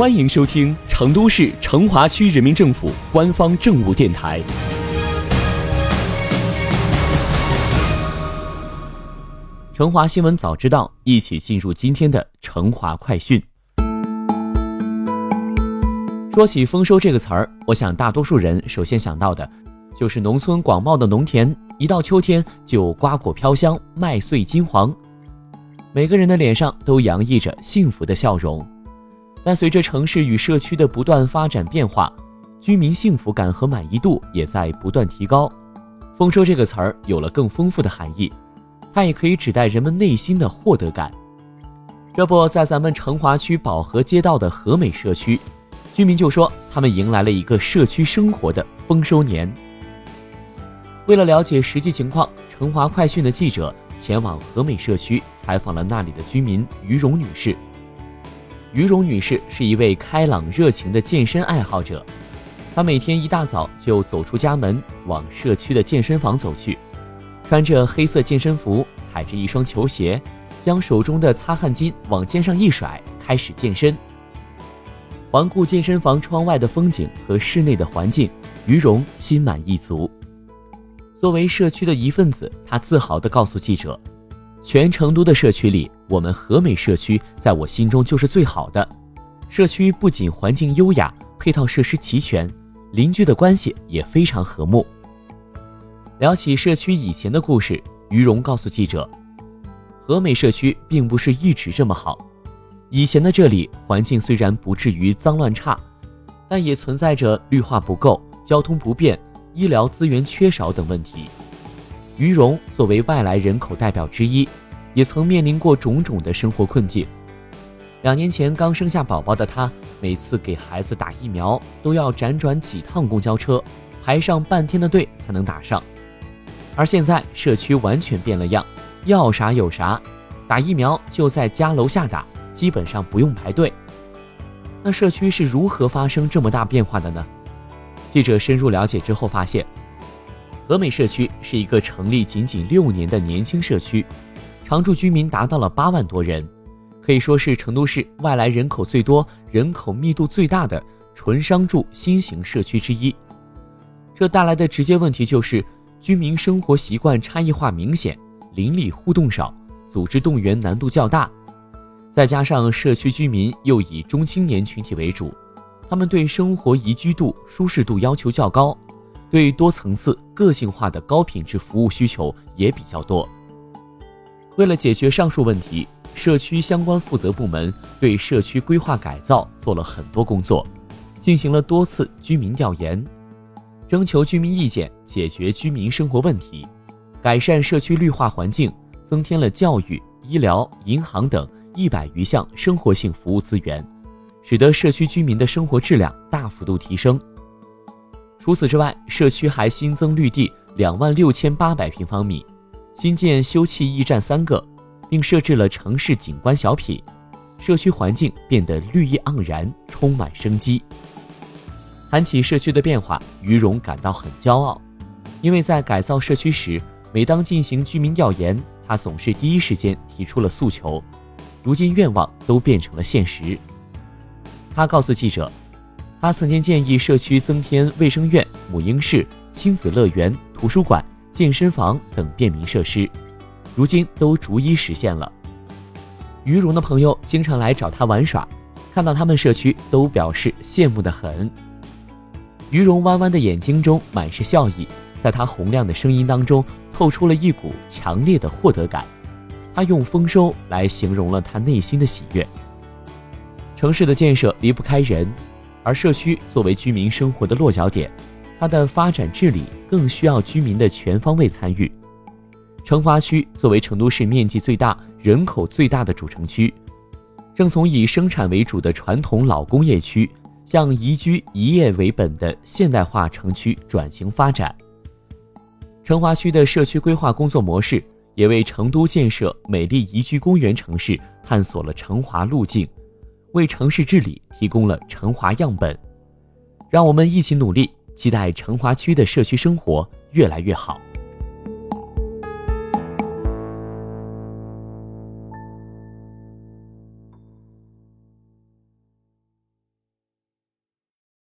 欢迎收听成都市成华区人民政府官方政务电台。成华新闻早知道，一起进入今天的成华快讯。说起丰收这个词儿，我想大多数人首先想到的，就是农村广袤的农田，一到秋天就瓜果飘香，麦穗金黄，每个人的脸上都洋溢着幸福的笑容。但随着城市与社区的不断发展变化，居民幸福感和满意度也在不断提高。丰收这个词儿有了更丰富的含义，它也可以指代人们内心的获得感。这不在咱们成华区宝和街道的和美社区，居民就说他们迎来了一个社区生活的丰收年。为了了解实际情况，成华快讯的记者前往和美社区采访了那里的居民于荣女士。于荣女士是一位开朗热情的健身爱好者，她每天一大早就走出家门，往社区的健身房走去，穿着黑色健身服，踩着一双球鞋，将手中的擦汗巾往肩上一甩，开始健身。环顾健身房窗外的风景和室内的环境，于荣心满意足。作为社区的一份子，她自豪地告诉记者。全成都的社区里，我们和美社区在我心中就是最好的。社区不仅环境优雅，配套设施齐全，邻居的关系也非常和睦。聊起社区以前的故事，于荣告诉记者，和美社区并不是一直这么好。以前的这里环境虽然不至于脏乱差，但也存在着绿化不够、交通不便、医疗资源缺少等问题。于荣作为外来人口代表之一，也曾面临过种种的生活困境。两年前刚生下宝宝的他，每次给孩子打疫苗都要辗转几趟公交车，排上半天的队才能打上。而现在社区完全变了样，要啥有啥，打疫苗就在家楼下打，基本上不用排队。那社区是如何发生这么大变化的呢？记者深入了解之后发现。和美社区是一个成立仅仅六年的年轻社区，常住居民达到了八万多人，可以说是成都市外来人口最多、人口密度最大的纯商住新型社区之一。这带来的直接问题就是居民生活习惯差异化明显，邻里互动少，组织动员难度较大。再加上社区居民又以中青年群体为主，他们对生活宜居度、舒适度要求较高。对多层次、个性化的高品质服务需求也比较多。为了解决上述问题，社区相关负责部门对社区规划改造做了很多工作，进行了多次居民调研，征求居民意见，解决居民生活问题，改善社区绿化环境，增添了教育、医疗、银行等一百余项生活性服务资源，使得社区居民的生活质量大幅度提升。除此之外，社区还新增绿地两万六千八百平方米，新建休憩驿站三个，并设置了城市景观小品，社区环境变得绿意盎然，充满生机。谈起社区的变化，于荣感到很骄傲，因为在改造社区时，每当进行居民调研，他总是第一时间提出了诉求，如今愿望都变成了现实。他告诉记者。他曾经建议社区增添卫生院、母婴室、亲子乐园、图书馆、健身房等便民设施，如今都逐一实现了。于荣的朋友经常来找他玩耍，看到他们社区都表示羡慕的很。于荣弯弯的眼睛中满是笑意，在他洪亮的声音当中透出了一股强烈的获得感。他用丰收来形容了他内心的喜悦。城市的建设离不开人。而社区作为居民生活的落脚点，它的发展治理更需要居民的全方位参与。成华区作为成都市面积最大、人口最大的主城区，正从以生产为主的传统老工业区，向宜居宜业为本的现代化城区转型发展。成华区的社区规划工作模式，也为成都建设美丽宜居公园城市探索了成华路径。为城市治理提供了成华样本，让我们一起努力，期待成华区的社区生活越来越好。